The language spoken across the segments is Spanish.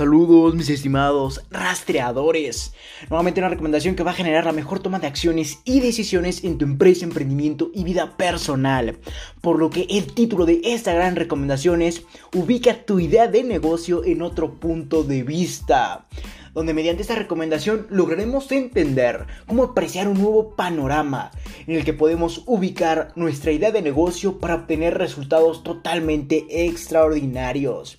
Saludos mis estimados rastreadores. Nuevamente una recomendación que va a generar la mejor toma de acciones y decisiones en tu empresa, emprendimiento y vida personal. Por lo que el título de esta gran recomendación es Ubica tu idea de negocio en otro punto de vista donde mediante esta recomendación lograremos entender cómo apreciar un nuevo panorama en el que podemos ubicar nuestra idea de negocio para obtener resultados totalmente extraordinarios.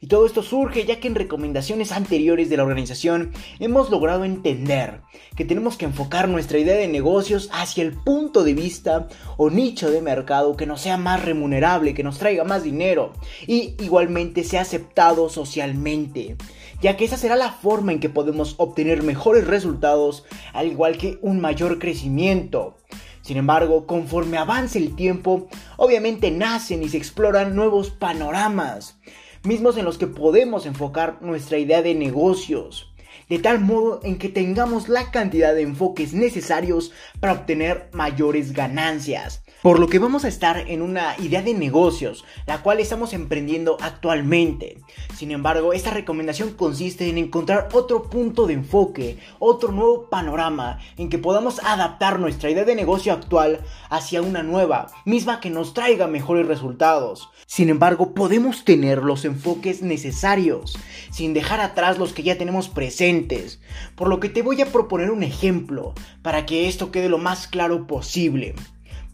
Y todo esto surge ya que en recomendaciones anteriores de la organización hemos logrado entender que tenemos que enfocar nuestra idea de negocios hacia el punto de vista o nicho de mercado que nos sea más remunerable, que nos traiga más dinero y igualmente sea aceptado socialmente, ya que esa será la forma en que podemos obtener mejores resultados al igual que un mayor crecimiento. Sin embargo, conforme avance el tiempo, obviamente nacen y se exploran nuevos panoramas mismos en los que podemos enfocar nuestra idea de negocios, de tal modo en que tengamos la cantidad de enfoques necesarios para obtener mayores ganancias. Por lo que vamos a estar en una idea de negocios, la cual estamos emprendiendo actualmente. Sin embargo, esta recomendación consiste en encontrar otro punto de enfoque, otro nuevo panorama en que podamos adaptar nuestra idea de negocio actual hacia una nueva, misma que nos traiga mejores resultados. Sin embargo, podemos tener los enfoques necesarios, sin dejar atrás los que ya tenemos presentes. Por lo que te voy a proponer un ejemplo, para que esto quede lo más claro posible.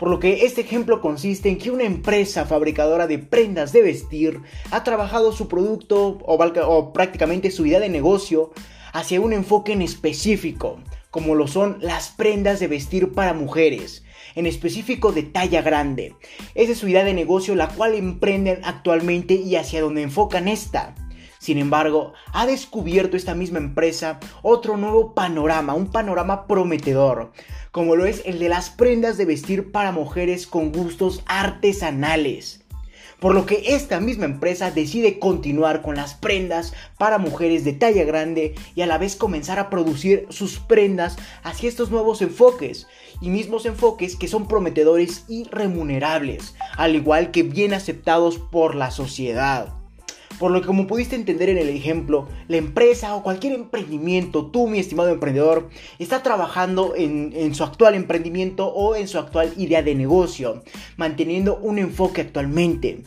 Por lo que este ejemplo consiste en que una empresa fabricadora de prendas de vestir ha trabajado su producto o, prácticamente su idea de negocio hacia un enfoque en específico, como lo son las prendas de vestir para mujeres, en específico de talla grande. Esa es su idea de negocio la cual emprenden actualmente y hacia donde enfocan esta. Sin embargo, ha descubierto esta misma empresa otro nuevo panorama, un panorama prometedor, como lo es el de las prendas de vestir para mujeres con gustos artesanales. Por lo que esta misma empresa decide continuar con las prendas para mujeres de talla grande y a la vez comenzar a producir sus prendas hacia estos nuevos enfoques y mismos enfoques que son prometedores y remunerables, al igual que bien aceptados por la sociedad. Por lo que como pudiste entender en el ejemplo, la empresa o cualquier emprendimiento, tú mi estimado emprendedor, está trabajando en, en su actual emprendimiento o en su actual idea de negocio, manteniendo un enfoque actualmente.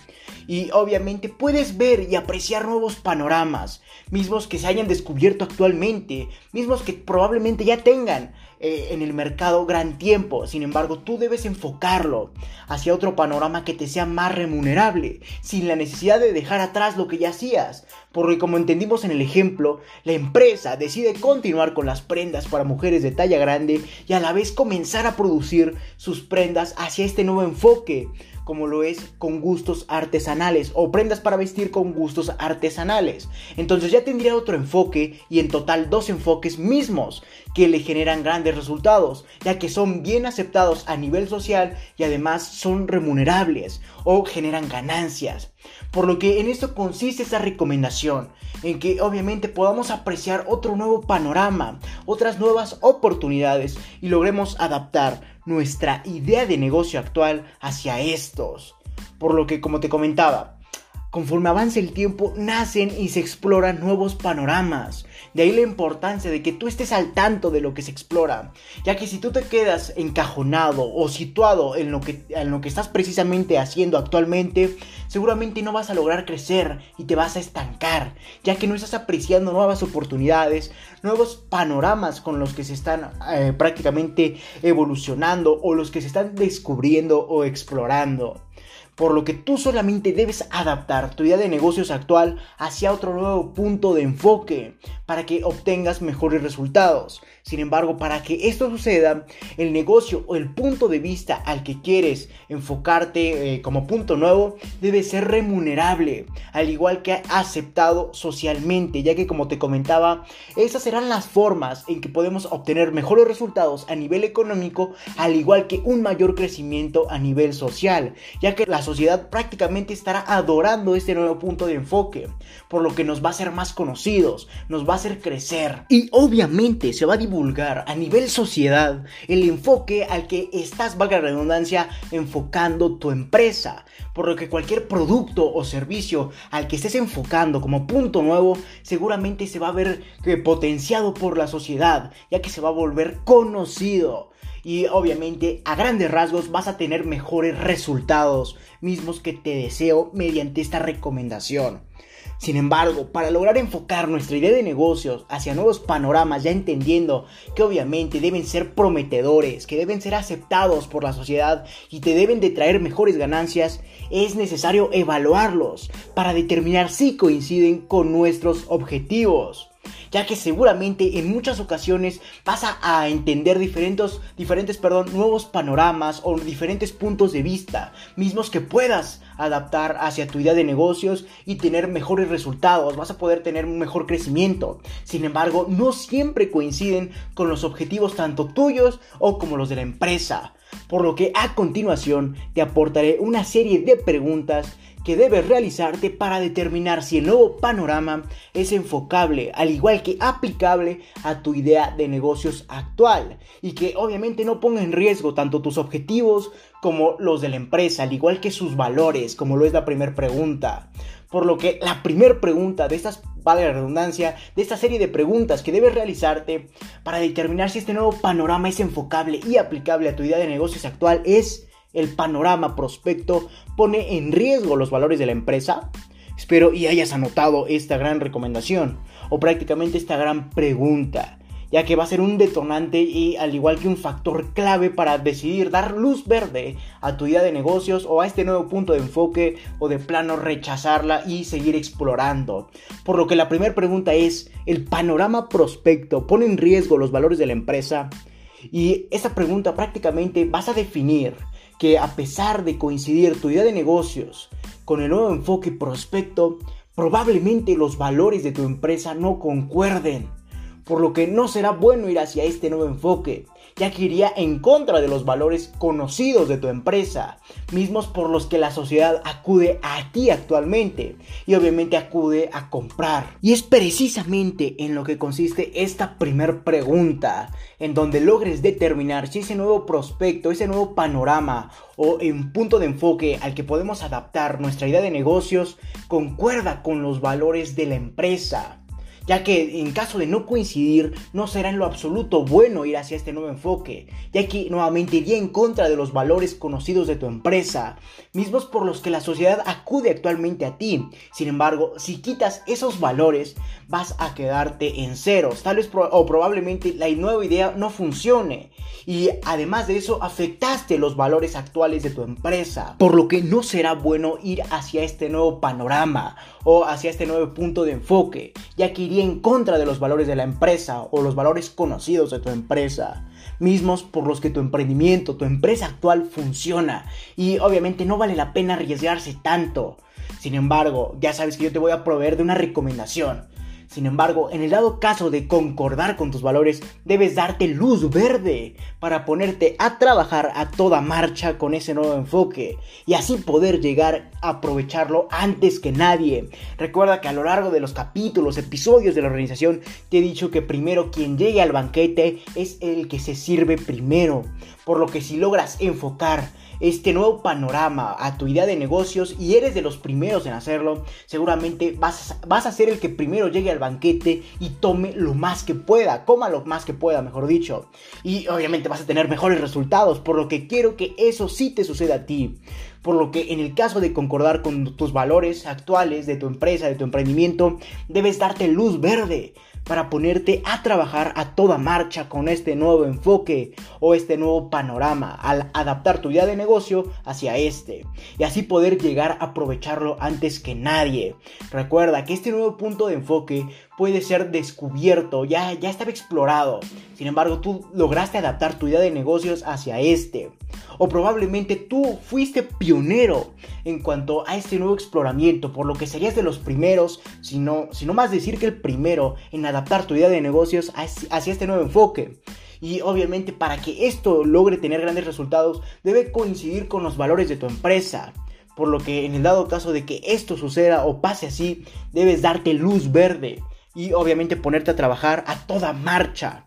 Y obviamente puedes ver y apreciar nuevos panoramas, mismos que se hayan descubierto actualmente, mismos que probablemente ya tengan eh, en el mercado gran tiempo. Sin embargo, tú debes enfocarlo hacia otro panorama que te sea más remunerable, sin la necesidad de dejar atrás lo que ya hacías. Porque como entendimos en el ejemplo, la empresa decide continuar con las prendas para mujeres de talla grande y a la vez comenzar a producir sus prendas hacia este nuevo enfoque como lo es con gustos artesanales o prendas para vestir con gustos artesanales. Entonces ya tendría otro enfoque y en total dos enfoques mismos que le generan grandes resultados, ya que son bien aceptados a nivel social y además son remunerables o generan ganancias. Por lo que en esto consiste esta recomendación, en que obviamente podamos apreciar otro nuevo panorama, otras nuevas oportunidades y logremos adaptar nuestra idea de negocio actual hacia estos. Por lo que, como te comentaba, Conforme avance el tiempo, nacen y se exploran nuevos panoramas. De ahí la importancia de que tú estés al tanto de lo que se explora. Ya que si tú te quedas encajonado o situado en lo que, en lo que estás precisamente haciendo actualmente, seguramente no vas a lograr crecer y te vas a estancar. Ya que no estás apreciando nuevas oportunidades, nuevos panoramas con los que se están eh, prácticamente evolucionando o los que se están descubriendo o explorando por lo que tú solamente debes adaptar tu idea de negocios actual hacia otro nuevo punto de enfoque para que obtengas mejores resultados. Sin embargo, para que esto suceda, el negocio o el punto de vista al que quieres enfocarte eh, como punto nuevo debe ser remunerable, al igual que aceptado socialmente, ya que como te comentaba, esas serán las formas en que podemos obtener mejores resultados a nivel económico, al igual que un mayor crecimiento a nivel social, ya que las sociedad prácticamente estará adorando este nuevo punto de enfoque, por lo que nos va a hacer más conocidos, nos va a hacer crecer. Y obviamente se va a divulgar a nivel sociedad el enfoque al que estás, valga redundancia, enfocando tu empresa, por lo que cualquier producto o servicio al que estés enfocando como punto nuevo seguramente se va a ver eh, potenciado por la sociedad, ya que se va a volver conocido y obviamente a grandes rasgos vas a tener mejores resultados mismos que te deseo mediante esta recomendación. Sin embargo, para lograr enfocar nuestra idea de negocios hacia nuevos panoramas, ya entendiendo que obviamente deben ser prometedores, que deben ser aceptados por la sociedad y te deben de traer mejores ganancias, es necesario evaluarlos para determinar si coinciden con nuestros objetivos. Ya que seguramente en muchas ocasiones vas a, entender diferentes, diferentes perdón, nuevos panoramas o diferentes puntos de vista, mismos que puedas adaptar hacia tu idea de negocios y tener mejores resultados, vas a poder tener un mejor crecimiento. Sin embargo, no siempre coinciden con los objetivos tanto tuyos o como los de la empresa. Por lo que a continuación te aportaré una serie de preguntas que debes realizarte para determinar si el nuevo panorama es enfocable, al igual que aplicable a tu idea de negocios actual y que obviamente no ponga en riesgo tanto tus objetivos como los de la empresa, al igual que sus valores, como lo es la primera pregunta. Por lo que la primera pregunta de estas, vale la redundancia, de esta serie de preguntas que debes realizarte para determinar si este nuevo panorama es enfocable y aplicable a tu idea de negocios actual es el panorama prospecto pone en riesgo los valores de la empresa? Espero y hayas anotado esta gran recomendación o prácticamente esta gran pregunta, ya que va a ser un detonante y al igual que un factor clave para decidir dar luz verde a tu idea de negocios o a este nuevo punto de enfoque o de plano rechazarla y seguir explorando. Por lo que la primera pregunta es, ¿el panorama prospecto pone en riesgo los valores de la empresa? Y esta pregunta prácticamente vas a definir que a pesar de coincidir tu idea de negocios con el nuevo enfoque prospecto, probablemente los valores de tu empresa no concuerden, por lo que no será bueno ir hacia este nuevo enfoque, ya que iría en contra de los valores conocidos de tu empresa, mismos por los que la sociedad acude a ti actualmente y obviamente acude a comprar. Y es precisamente en lo que consiste esta primer pregunta, en donde logres determinar si ese nuevo prospecto, ese nuevo panorama o en punto de enfoque al que podemos adaptar nuestra idea de negocios concuerda con los valores de la empresa ya que en caso de no coincidir no será en lo absoluto bueno ir hacia este nuevo enfoque, ya que nuevamente iría en contra de los valores conocidos de tu empresa, mismos por los que la sociedad acude actualmente a ti. Sin embargo, si quitas esos valores, vas a quedarte en ceros, tal vez o probablemente la nueva idea no funcione. Y además de eso afectaste los valores actuales de tu empresa, por lo que no será bueno ir hacia este nuevo panorama o hacia este nuevo punto de enfoque, ya que iría en contra de los valores de la empresa o los valores conocidos de tu empresa mismos por los que tu emprendimiento, tu empresa actual funciona. Y obviamente no vale la pena arriesgarse tanto. Sin embargo, ya sabes que yo te voy a proveer de una recomendación. Sin embargo, en el dado caso de concordar con tus valores, debes darte luz verde para ponerte a trabajar a toda marcha con ese nuevo enfoque y así poder llegar a aprovecharlo antes que nadie. Recuerda que a lo largo de los capítulos, episodios de la organización, te he dicho que primero quien llegue al banquete es el que se sirve primero. Por lo que si logras enfocar este nuevo panorama a tu idea de negocios y eres de los primeros en hacerlo, seguramente vas, vas a ser el que primero llegue al banquete y tome lo más que pueda, coma lo más que pueda, mejor dicho. Y obviamente vas a tener mejores resultados, por lo que quiero que eso sí te suceda a ti. Por lo que en el caso de concordar con tus valores actuales de tu empresa, de tu emprendimiento, debes darte luz verde para ponerte a trabajar a toda marcha con este nuevo enfoque o este nuevo panorama al adaptar tu idea de negocio hacia este y así poder llegar a aprovecharlo antes que nadie. Recuerda que este nuevo punto de enfoque puede ser descubierto, ya, ya estaba explorado. Sin embargo, tú lograste adaptar tu idea de negocios hacia este. O probablemente tú fuiste pionero en cuanto a este nuevo exploramiento, por lo que serías de los primeros, si no, más decir que el primero en adaptar tu idea de negocios hacia este nuevo enfoque. Y obviamente para que esto logre tener grandes resultados, debe coincidir con los valores de tu empresa. Por lo que en el dado caso de que esto suceda o pase así, debes darte luz verde y obviamente ponerte a trabajar a toda marcha.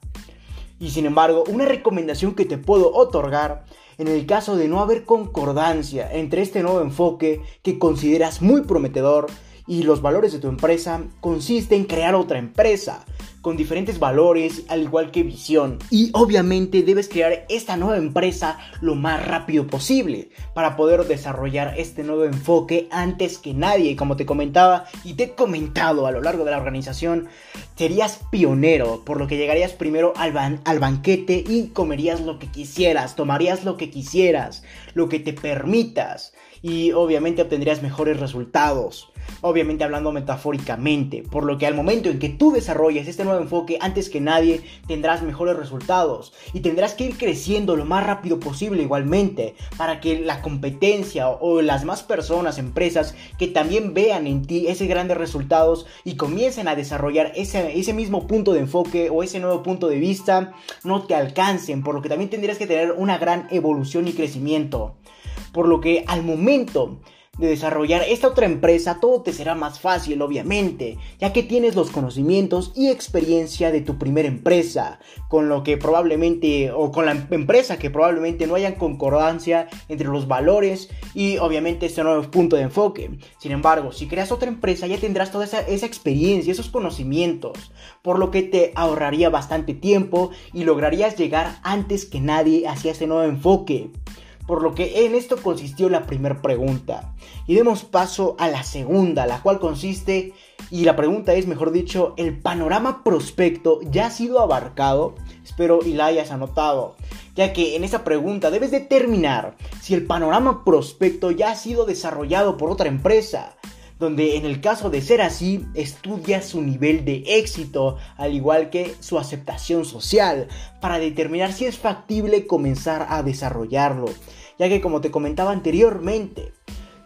Y sin embargo, una recomendación que te puedo otorgar en el caso de no haber concordancia entre este nuevo enfoque que consideras muy prometedor y los valores de tu empresa, consiste en crear otra empresa con diferentes valores, al igual que visión. Y obviamente debes crear esta nueva empresa lo más rápido posible para poder desarrollar este nuevo enfoque antes que nadie. Como te comentaba y te he comentado a lo largo de la organización, serías pionero, por lo que llegarías primero al, al banquete y comerías lo que quisieras, tomarías lo que quisieras, lo que te permitas y obviamente obtendrías mejores resultados obviamente hablando metafóricamente, por lo que al momento en que tú desarrolles este nuevo enfoque, antes que nadie tendrás mejores resultados y tendrás que ir creciendo lo más rápido posible igualmente para que la competencia o las más personas, empresas que también vean en ti esos grandes resultados y comiencen a desarrollar ese, ese mismo punto de enfoque o ese nuevo punto de vista, no te alcancen, por lo que también tendrías que tener una gran evolución y crecimiento. Por lo que al momento de desarrollar esta otra empresa, todo te será más fácil, obviamente, ya que tienes los conocimientos y experiencia de tu primera empresa, con lo que probablemente, o con la empresa que probablemente no haya concordancia entre los valores y obviamente este nuevo punto de enfoque. Sin embargo, si creas otra empresa, ya tendrás toda esa, esa experiencia, esos conocimientos, por lo que te ahorraría bastante tiempo y lograrías llegar antes que nadie hacia ese nuevo enfoque por lo que en esto consistió la primera pregunta. Y demos paso a la segunda, la cual consiste, y la pregunta es, mejor dicho, ¿el panorama prospecto ya ha sido abarcado? Espero y la hayas anotado, ya que en esa pregunta debes determinar si el panorama prospecto ya ha sido desarrollado por otra empresa donde en el caso de ser así, estudia su nivel de éxito, al igual que su aceptación social, para determinar si es factible comenzar a desarrollarlo ya que como te comentaba anteriormente,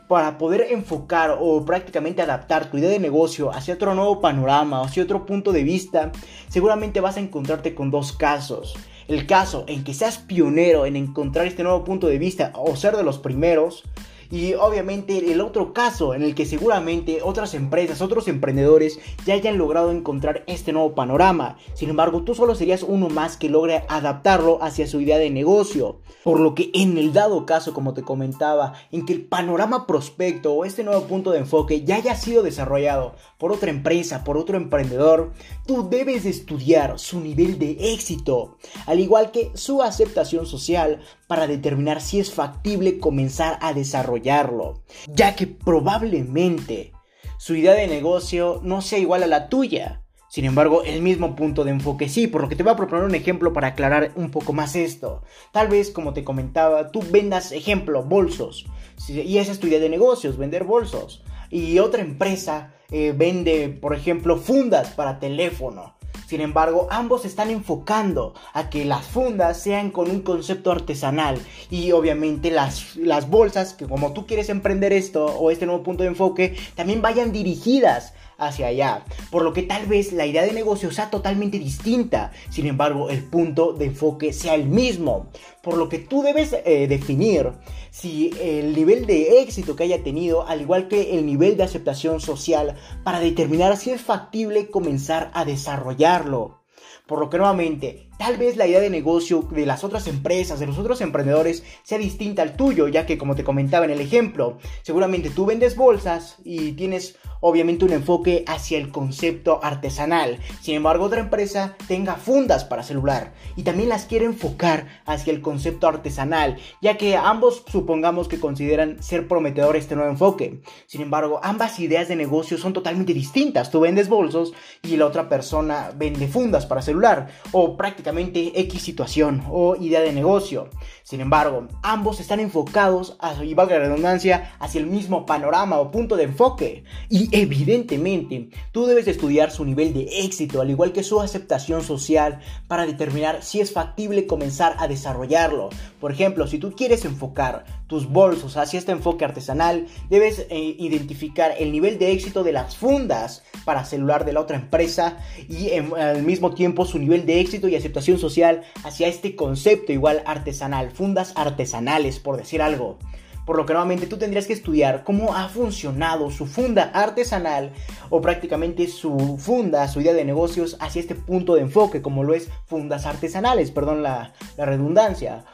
para poder enfocar o prácticamente adaptar tu idea de negocio hacia otro nuevo panorama, hacia otro punto de vista, seguramente vas a encontrarte con dos casos. El caso en que seas pionero en encontrar este nuevo punto de vista o ser de los primeros, y obviamente el otro caso en el que seguramente otras empresas, otros emprendedores ya hayan logrado encontrar este nuevo panorama. Sin embargo, tú solo serías uno más que logre adaptarlo hacia su idea de negocio. Por lo que en el dado caso, como te comentaba, en que el panorama prospecto o este nuevo punto de enfoque ya haya sido desarrollado por otra empresa, por otro emprendedor, tú debes estudiar su nivel de éxito, al igual que su aceptación social para determinar si es factible comenzar a desarrollarlo, ya que probablemente su idea de negocio no sea igual a la tuya. Sin embargo, el mismo punto de enfoque sí, por lo que te voy a proponer un ejemplo para aclarar un poco más esto. Tal vez, como te comentaba, tú vendas, ejemplo, bolsos. Y esa es tu idea de negocios, vender bolsos. Y otra empresa eh, vende, por ejemplo, fundas para teléfono. Sin embargo, ambos están enfocando a que las fundas sean con un concepto artesanal y obviamente las, las bolsas, que como tú quieres emprender esto o este nuevo punto de enfoque, también vayan dirigidas hacia allá. Por lo que tal vez la idea de negocio sea totalmente distinta. Sin embargo, el punto de enfoque sea el mismo. Por lo que tú debes eh, definir si el nivel de éxito que haya tenido, al igual que el nivel de aceptación social, para determinar si es factible comenzar a desarrollarlo. Por lo que nuevamente, tal vez la idea de negocio de las otras empresas, de los otros emprendedores, sea distinta al tuyo, ya que como te comentaba en el ejemplo, seguramente tú vendes bolsas y tienes obviamente un enfoque hacia el concepto artesanal. Sin embargo, otra empresa tenga fundas para celular y también las quiere enfocar hacia el concepto artesanal, ya que ambos supongamos que consideran ser prometedor este nuevo enfoque. Sin embargo, ambas ideas de negocio son totalmente distintas. Tú vendes bolsos y la otra persona vende fundas para celular o prácticamente X situación o idea de negocio. Sin embargo, ambos están enfocados, y valga la redundancia, hacia el mismo panorama o punto de enfoque. Y evidentemente, tú debes estudiar su nivel de éxito, al igual que su aceptación social, para determinar si es factible comenzar a desarrollarlo. Por ejemplo, si tú quieres enfocar tus bolsos hacia este enfoque artesanal, debes eh, identificar el nivel de éxito de las fundas para celular de la otra empresa y al mismo tiempo su nivel de éxito y aceptación social hacia este concepto igual artesanal, fundas artesanales, por decir algo. por lo que nuevamente tú tendrías que estudiar cómo ha funcionado su funda artesanal o prácticamente su funda, su idea de negocios hacia este punto de enfoque, como lo es fundas artesanales, perdón la, la redundancia.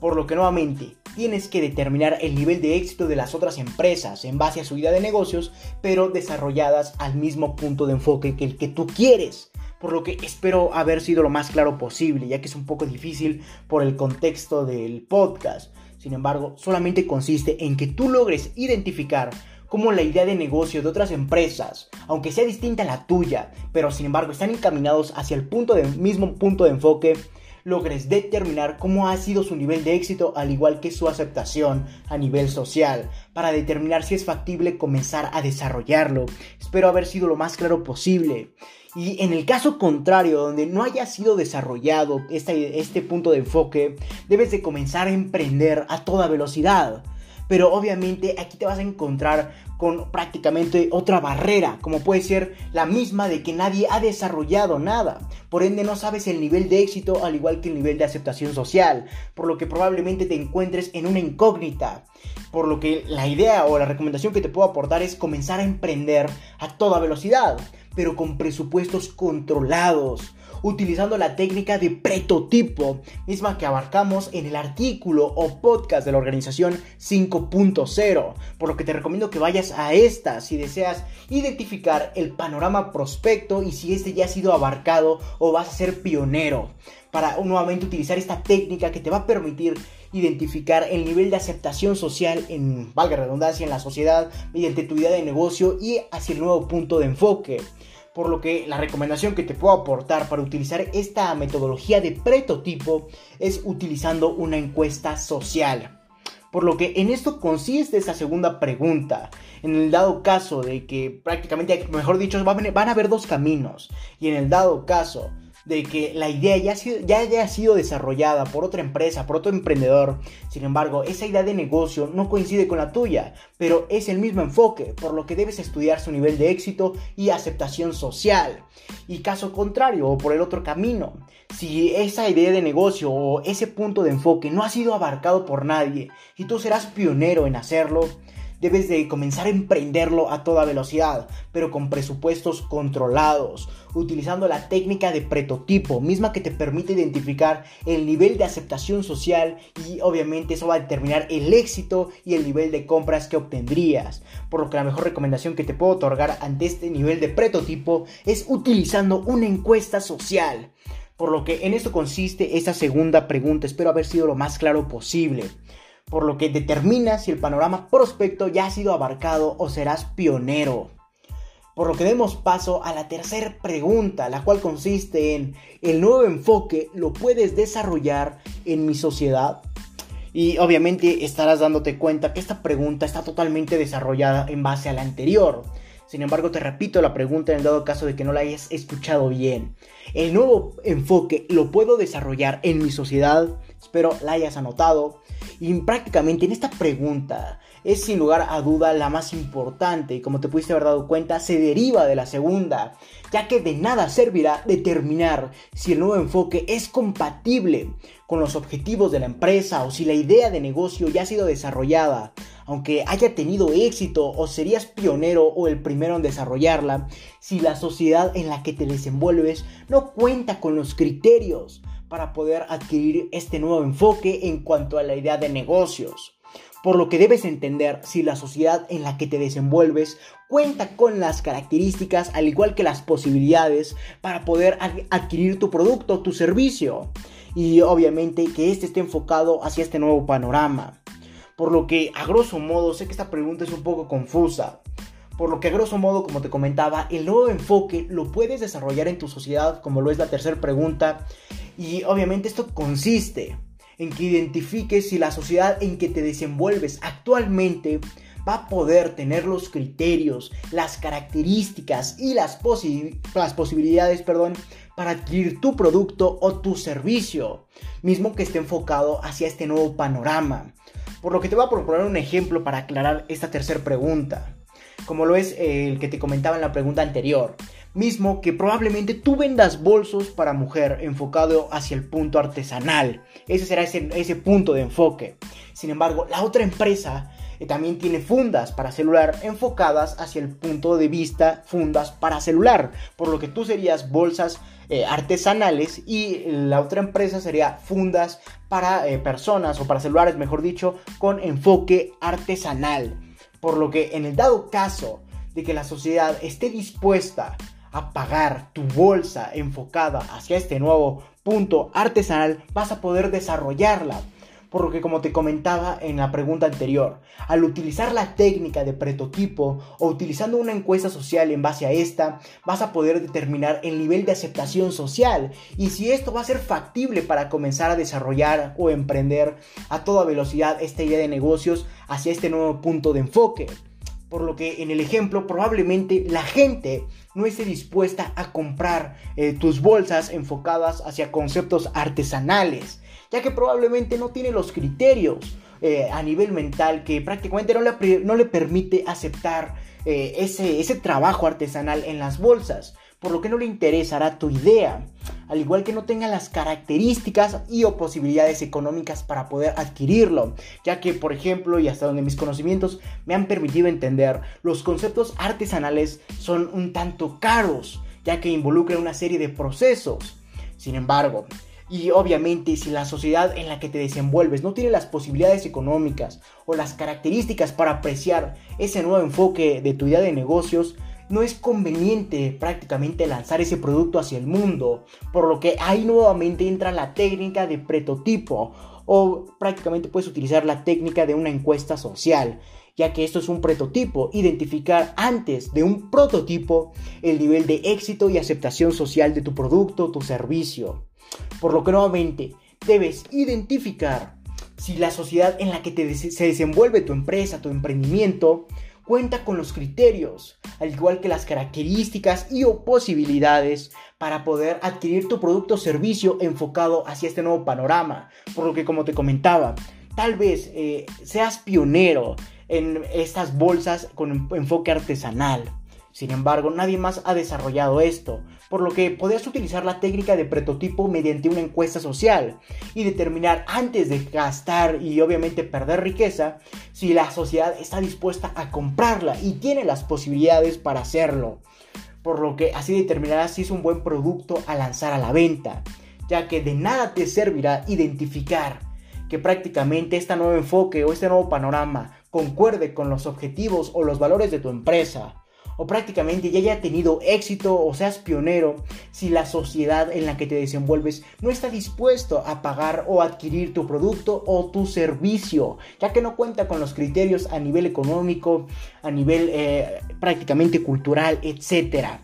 Por lo que nuevamente tienes que determinar el nivel de éxito de las otras empresas en base a su idea de negocios, pero desarrolladas al mismo punto de enfoque que el que tú quieres por lo que espero haber sido lo más claro posible, ya que es un poco difícil por el contexto del podcast. Sin embargo, solamente consiste en que tú logres identificar cómo la idea de negocio de otras empresas, aunque sea distinta a la tuya, pero sin embargo están encaminados hacia el punto mismo punto de enfoque, logres determinar cómo ha sido su nivel de éxito al igual que su aceptación a nivel social, para determinar si es factible comenzar a desarrollarlo. Espero haber sido lo más claro posible. Y en el caso contrario, donde no haya sido desarrollado este, este punto de enfoque, debes de comenzar a emprender a toda velocidad. Pero obviamente aquí te vas a encontrar con prácticamente otra barrera, como puede ser la misma de que nadie ha desarrollado nada. Por ende no sabes el nivel de éxito al igual que el nivel de aceptación social, por lo que probablemente te encuentres en una incógnita. Por lo que la idea o la recomendación que te puedo aportar es comenzar a emprender a toda velocidad pero con presupuestos controlados, utilizando la técnica de prototipo, misma que abarcamos en el artículo o podcast de la organización 5.0, por lo que te recomiendo que vayas a esta si deseas identificar el panorama prospecto y si este ya ha sido abarcado o vas a ser pionero, para nuevamente utilizar esta técnica que te va a permitir identificar el nivel de aceptación social en, valga redundancia, en la sociedad mediante tu idea de negocio y hacia el nuevo punto de enfoque. Por lo que la recomendación que te puedo aportar para utilizar esta metodología de prototipo es utilizando una encuesta social. Por lo que en esto consiste esta segunda pregunta. En el dado caso de que prácticamente, mejor dicho, van a haber dos caminos. Y en el dado caso de que la idea ya, ya haya sido desarrollada por otra empresa, por otro emprendedor. Sin embargo, esa idea de negocio no coincide con la tuya, pero es el mismo enfoque, por lo que debes estudiar su nivel de éxito y aceptación social. Y caso contrario, o por el otro camino, si esa idea de negocio o ese punto de enfoque no ha sido abarcado por nadie y tú serás pionero en hacerlo, debes de comenzar a emprenderlo a toda velocidad, pero con presupuestos controlados, utilizando la técnica de prototipo, misma que te permite identificar el nivel de aceptación social y obviamente eso va a determinar el éxito y el nivel de compras que obtendrías. Por lo que la mejor recomendación que te puedo otorgar ante este nivel de prototipo es utilizando una encuesta social. Por lo que en esto consiste esta segunda pregunta, espero haber sido lo más claro posible por lo que determina si el panorama prospecto ya ha sido abarcado o serás pionero. Por lo que demos paso a la tercera pregunta, la cual consiste en el nuevo enfoque lo puedes desarrollar en mi sociedad. Y obviamente estarás dándote cuenta que esta pregunta está totalmente desarrollada en base a la anterior. Sin embargo, te repito la pregunta en el dado caso de que no la hayas escuchado bien. El nuevo enfoque lo puedo desarrollar en mi sociedad. Espero la hayas anotado. Y prácticamente en esta pregunta es sin lugar a duda la más importante y como te pudiste haber dado cuenta se deriva de la segunda, ya que de nada servirá determinar si el nuevo enfoque es compatible con los objetivos de la empresa o si la idea de negocio ya ha sido desarrollada, aunque haya tenido éxito o serías pionero o el primero en desarrollarla, si la sociedad en la que te desenvuelves no cuenta con los criterios para poder adquirir este nuevo enfoque en cuanto a la idea de negocios. Por lo que debes entender si la sociedad en la que te desenvuelves cuenta con las características al igual que las posibilidades para poder adquirir tu producto tu servicio. Y obviamente que este esté enfocado hacia este nuevo panorama. Por lo que a grosso modo sé que esta pregunta es un poco confusa. Por lo que a grosso modo, como te comentaba, el nuevo enfoque lo puedes desarrollar en tu sociedad, como lo es la tercera pregunta. Y obviamente esto consiste en que identifiques si la sociedad en que te desenvuelves actualmente va a poder tener los criterios, las características y las, posibilidades perdón, para adquirir tu producto o tu servicio, mismo que esté enfocado hacia este nuevo panorama. Por lo que te voy a proponer un ejemplo para aclarar esta tercera pregunta como lo es el que te comentaba en la pregunta anterior. Mismo que probablemente tú vendas bolsos para mujer enfocado hacia el punto artesanal. Ese será ese, ese punto de enfoque. Sin embargo, la otra empresa eh, también tiene fundas para celular enfocadas hacia el punto de vista fundas para celular, por lo que tú serías bolsas eh, artesanales y la otra empresa sería fundas para eh, personas o para celulares, mejor dicho, con enfoque artesanal. Por lo que en el dado caso de que la sociedad esté dispuesta a pagar tu bolsa enfocada hacia este nuevo punto artesanal, vas a poder desarrollarla por lo que como te comentaba en la pregunta anterior, al utilizar la técnica de prototipo o utilizando una encuesta social en base a esta, vas a poder determinar el nivel de aceptación social y si esto va a ser factible para comenzar a desarrollar o emprender a toda velocidad esta idea de negocios hacia este nuevo punto de enfoque. Por lo que en el ejemplo probablemente la gente no esté dispuesta a comprar eh, tus bolsas enfocadas hacia conceptos artesanales ya que probablemente no tiene los criterios eh, a nivel mental que prácticamente no le, no le permite aceptar eh, ese, ese trabajo artesanal en las bolsas, por lo que no le interesará tu idea, al igual que no tenga las características y o posibilidades económicas para poder adquirirlo, ya que por ejemplo y hasta donde mis conocimientos me han permitido entender, los conceptos artesanales son un tanto caros, ya que involucran una serie de procesos. Sin embargo, y obviamente si la sociedad en la que te desenvuelves no tiene las posibilidades económicas o las características para apreciar ese nuevo enfoque de tu idea de negocios, no es conveniente prácticamente lanzar ese producto hacia el mundo, por lo que ahí nuevamente entra la técnica de prototipo o prácticamente puedes utilizar la técnica de una encuesta social, ya que esto es un prototipo, identificar antes de un prototipo el nivel de éxito y aceptación social de tu producto tu servicio. Por lo que nuevamente debes identificar si la sociedad en la que se desenvuelve tu empresa, tu emprendimiento, cuenta con los criterios, al igual que las características y o posibilidades para poder adquirir tu producto o servicio enfocado hacia este nuevo panorama. Por lo que como te comentaba, tal vez eh, seas pionero en estas bolsas con enfoque artesanal sin embargo, nadie más ha desarrollado esto, por lo que podrías utilizar la técnica de prototipo mediante una encuesta social y determinar antes de gastar y obviamente perder riqueza si la sociedad está dispuesta a comprarla y tiene las posibilidades para hacerlo. Por lo que así determinarás si es un buen producto a lanzar a la venta, ya que de nada te servirá identificar que prácticamente este nuevo enfoque o este nuevo panorama concuerde con los objetivos o los valores de tu empresa o prácticamente ya haya tenido éxito o seas pionero si la sociedad en la que te desenvuelves no está dispuesto a pagar o adquirir tu producto o tu servicio, ya que no cuenta con los criterios a nivel económico, a nivel eh, prácticamente cultural, etc.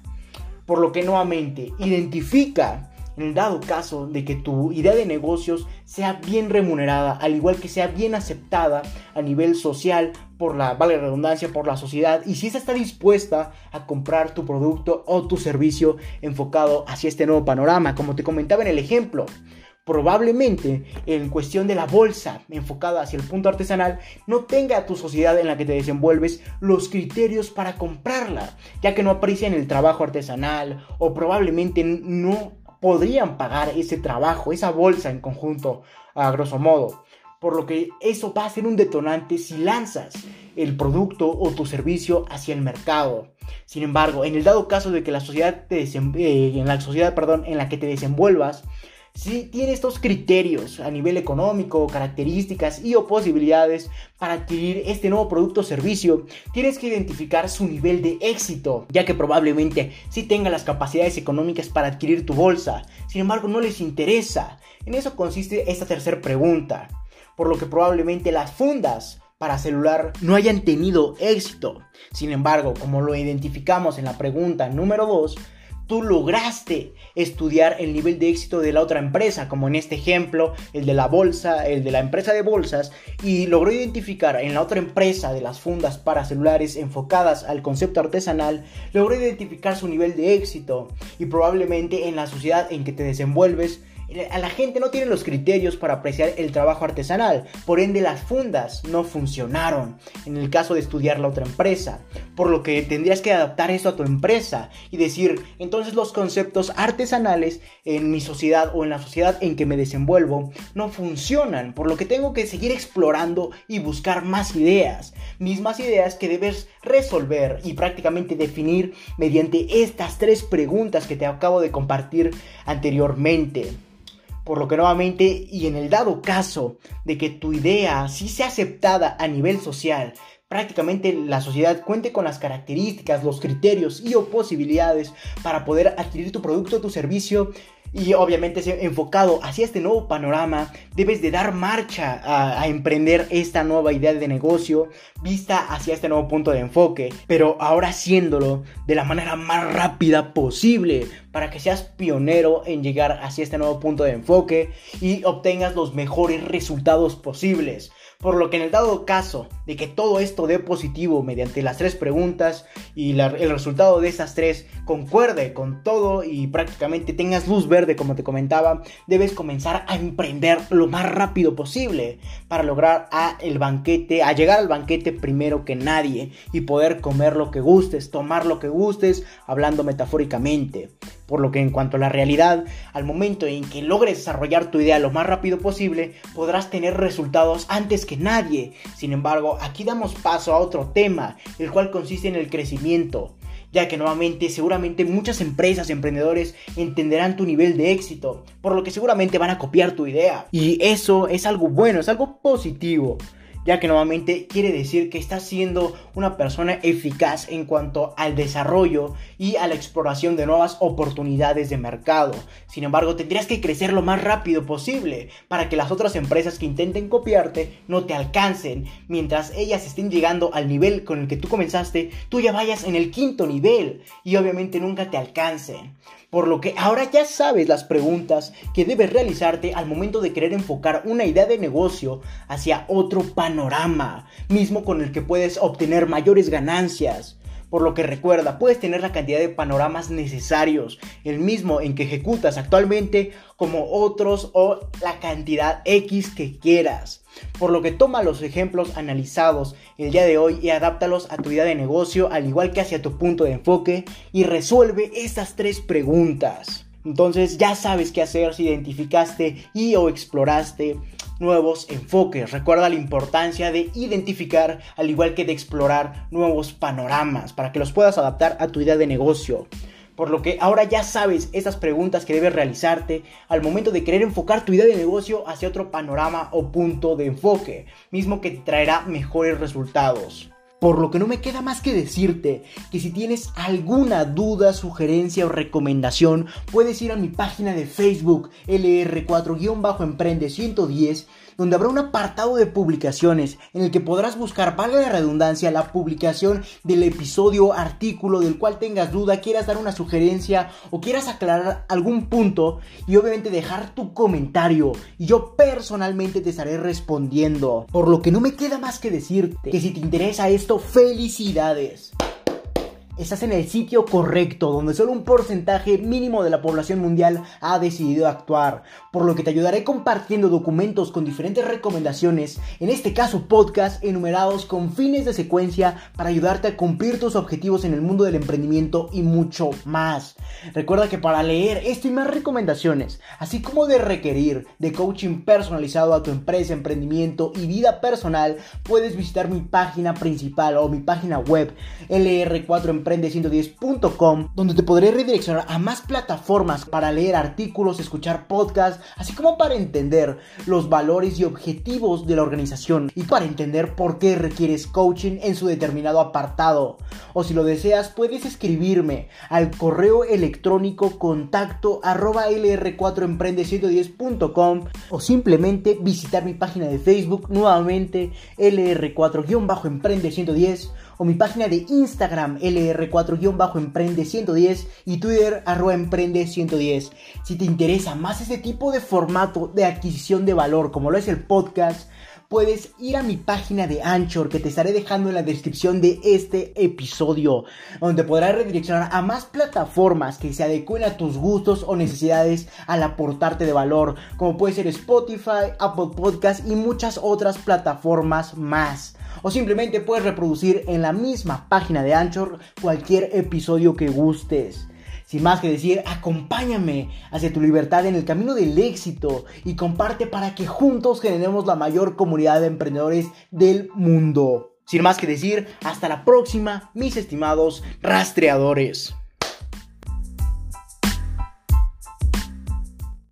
Por lo que nuevamente identifica en el dado caso de que tu idea de negocios sea bien remunerada, al igual que sea bien aceptada a nivel social por la, vale redundancia, por la sociedad, y si esa está dispuesta a comprar tu producto o tu servicio enfocado hacia este nuevo panorama, como te comentaba en el ejemplo. Probablemente en cuestión de la bolsa enfocada hacia el punto artesanal no tenga tu sociedad en la que te desenvuelves los criterios para comprarla, ya que no aprecian el trabajo artesanal o probablemente no podrían pagar ese trabajo, esa bolsa en conjunto, a grosso modo. Por lo que eso va a ser un detonante si lanzas el producto o tu servicio hacia el mercado. Sin embargo, en el dado caso de que la sociedad, te eh, en la sociedad perdón, en la que te desenvuelvas si tiene estos criterios a nivel económico, características y o posibilidades para adquirir este nuevo producto o servicio, tienes que identificar su nivel de éxito, ya que probablemente sí tenga las capacidades económicas para adquirir tu bolsa, sin embargo no les interesa. En eso consiste esta tercera pregunta, por lo que probablemente las fundas para celular no hayan tenido éxito. Sin embargo, como lo identificamos en la pregunta número 2, tú lograste estudiar el nivel de éxito de la otra empresa, como en este ejemplo, el de la bolsa, el de la empresa de bolsas, y logró identificar en la otra empresa de las fundas para celulares enfocadas al concepto artesanal, logró identificar su nivel de éxito y probablemente en la sociedad en que te desenvuelves a la gente no tiene los criterios para apreciar el trabajo artesanal, por ende las fundas no funcionaron en el caso de estudiar la otra empresa, por lo que tendrías que adaptar eso a tu empresa y decir, entonces los conceptos artesanales en mi sociedad o en la sociedad en que me desenvuelvo no funcionan, por lo que tengo que seguir explorando y buscar más ideas, mismas ideas que debes resolver y prácticamente definir mediante estas tres preguntas que te acabo de compartir anteriormente. Por lo que nuevamente, y en el dado caso de que tu idea sí sea aceptada a nivel social, prácticamente la sociedad cuente con las características, los criterios y o posibilidades para poder adquirir tu producto o tu servicio, y obviamente enfocado hacia este nuevo panorama, debes de dar marcha a, emprender esta nueva idea de negocio vista hacia este nuevo punto de enfoque, pero ahora haciéndolo de la manera más rápida posible para que seas pionero en llegar hacia este nuevo punto de enfoque y obtengas los mejores resultados posibles. Por lo que en el dado caso de que todo esto dé positivo mediante las tres preguntas y el resultado de esas tres concuerde con todo y prácticamente tengas luz verde como te comentaba, debes comenzar a emprender lo más rápido posible para lograr el banquete, a llegar al banquete primero que nadie y poder comer lo que gustes, tomar lo que gustes, hablando metafóricamente. Por lo que en cuanto a la realidad, al momento en que logres desarrollar tu idea lo más rápido posible, podrás tener resultados antes que nadie. Sin embargo, aquí damos paso a otro tema, el cual consiste en el crecimiento ya que nuevamente seguramente muchas empresas, emprendedores entenderán tu nivel de éxito, por lo que seguramente van a copiar tu idea. Y eso es algo bueno, es algo positivo ya que nuevamente quiere decir que estás siendo una persona eficaz en cuanto al desarrollo y a la exploración de nuevas oportunidades de mercado. Sin embargo, tendrías que crecer lo más rápido posible para que las otras empresas que intenten copiarte no te alcancen. Mientras ellas estén llegando al nivel con el que tú comenzaste, tú ya vayas en el quinto nivel y obviamente nunca te alcancen. Por lo que ahora ya sabes las preguntas que debes realizarte al momento de querer enfocar una idea de negocio hacia otro panorama, mismo con el que puedes obtener mayores ganancias. Por lo que recuerda, puedes tener la cantidad de panoramas necesarios, el mismo en que ejecutas actualmente, como otros o la cantidad X que quieras. Por lo que toma los ejemplos analizados el día de hoy y adáptalos a tu idea de negocio, al igual que hacia tu punto de enfoque, y resuelve estas tres preguntas. Entonces ya sabes qué hacer si identificaste y o exploraste nuevos enfoques. Recuerda la importancia de identificar al igual que de explorar nuevos panoramas para que los puedas adaptar a tu idea de negocio. Por lo que ahora ya sabes esas preguntas que debes realizarte al momento de querer enfocar tu idea de negocio hacia otro panorama o punto de enfoque, mismo que te traerá mejores resultados. Por lo que no me queda más que decirte que si tienes alguna duda, sugerencia o recomendación, puedes ir a mi página de Facebook LR4-Emprende 110 donde habrá un apartado de publicaciones en el que podrás buscar, valga la redundancia, la publicación del episodio, artículo del cual tengas duda, quieras dar una sugerencia o quieras aclarar algún punto y obviamente dejar tu comentario y yo personalmente te estaré respondiendo. Por lo que no me queda más que decirte que si te interesa esto, felicidades estás en el sitio correcto, donde solo un porcentaje mínimo de la población mundial ha decidido actuar, por lo que te ayudaré compartiendo documentos con diferentes recomendaciones, en este caso podcast enumerados con fines de secuencia para ayudarte a cumplir tus objetivos en el mundo del emprendimiento y mucho más. Recuerda que para leer esto y más recomendaciones, así como de requerir de coaching personalizado a tu empresa, emprendimiento y vida personal, puedes visitar mi página principal o mi página web lr4 emprende110.com, donde te podré redireccionar a más plataformas para leer artículos, escuchar podcasts, así como para entender los valores y objetivos de la organización y para entender por qué requieres coaching en su determinado apartado. O si lo deseas, puedes escribirme al correo electrónico contacto arroba lr4emprende110.com o simplemente visitar mi página de Facebook nuevamente lr4-emprende110 o mi página de Instagram lr4-emprende110 y Twitter arroba emprende110. Si te interesa más este tipo de formato de adquisición de valor como lo es el podcast, puedes ir a mi página de Anchor que te estaré dejando en la descripción de este episodio, donde podrás redireccionar a más plataformas que se adecuen a tus gustos o necesidades al aportarte de valor, como puede ser Spotify, Apple Podcast y muchas otras plataformas más. O simplemente puedes reproducir en la misma página de Anchor cualquier episodio que gustes. Sin más que decir, acompáñame hacia tu libertad en el camino del éxito y comparte para que juntos generemos la mayor comunidad de emprendedores del mundo. Sin más que decir, hasta la próxima, mis estimados rastreadores.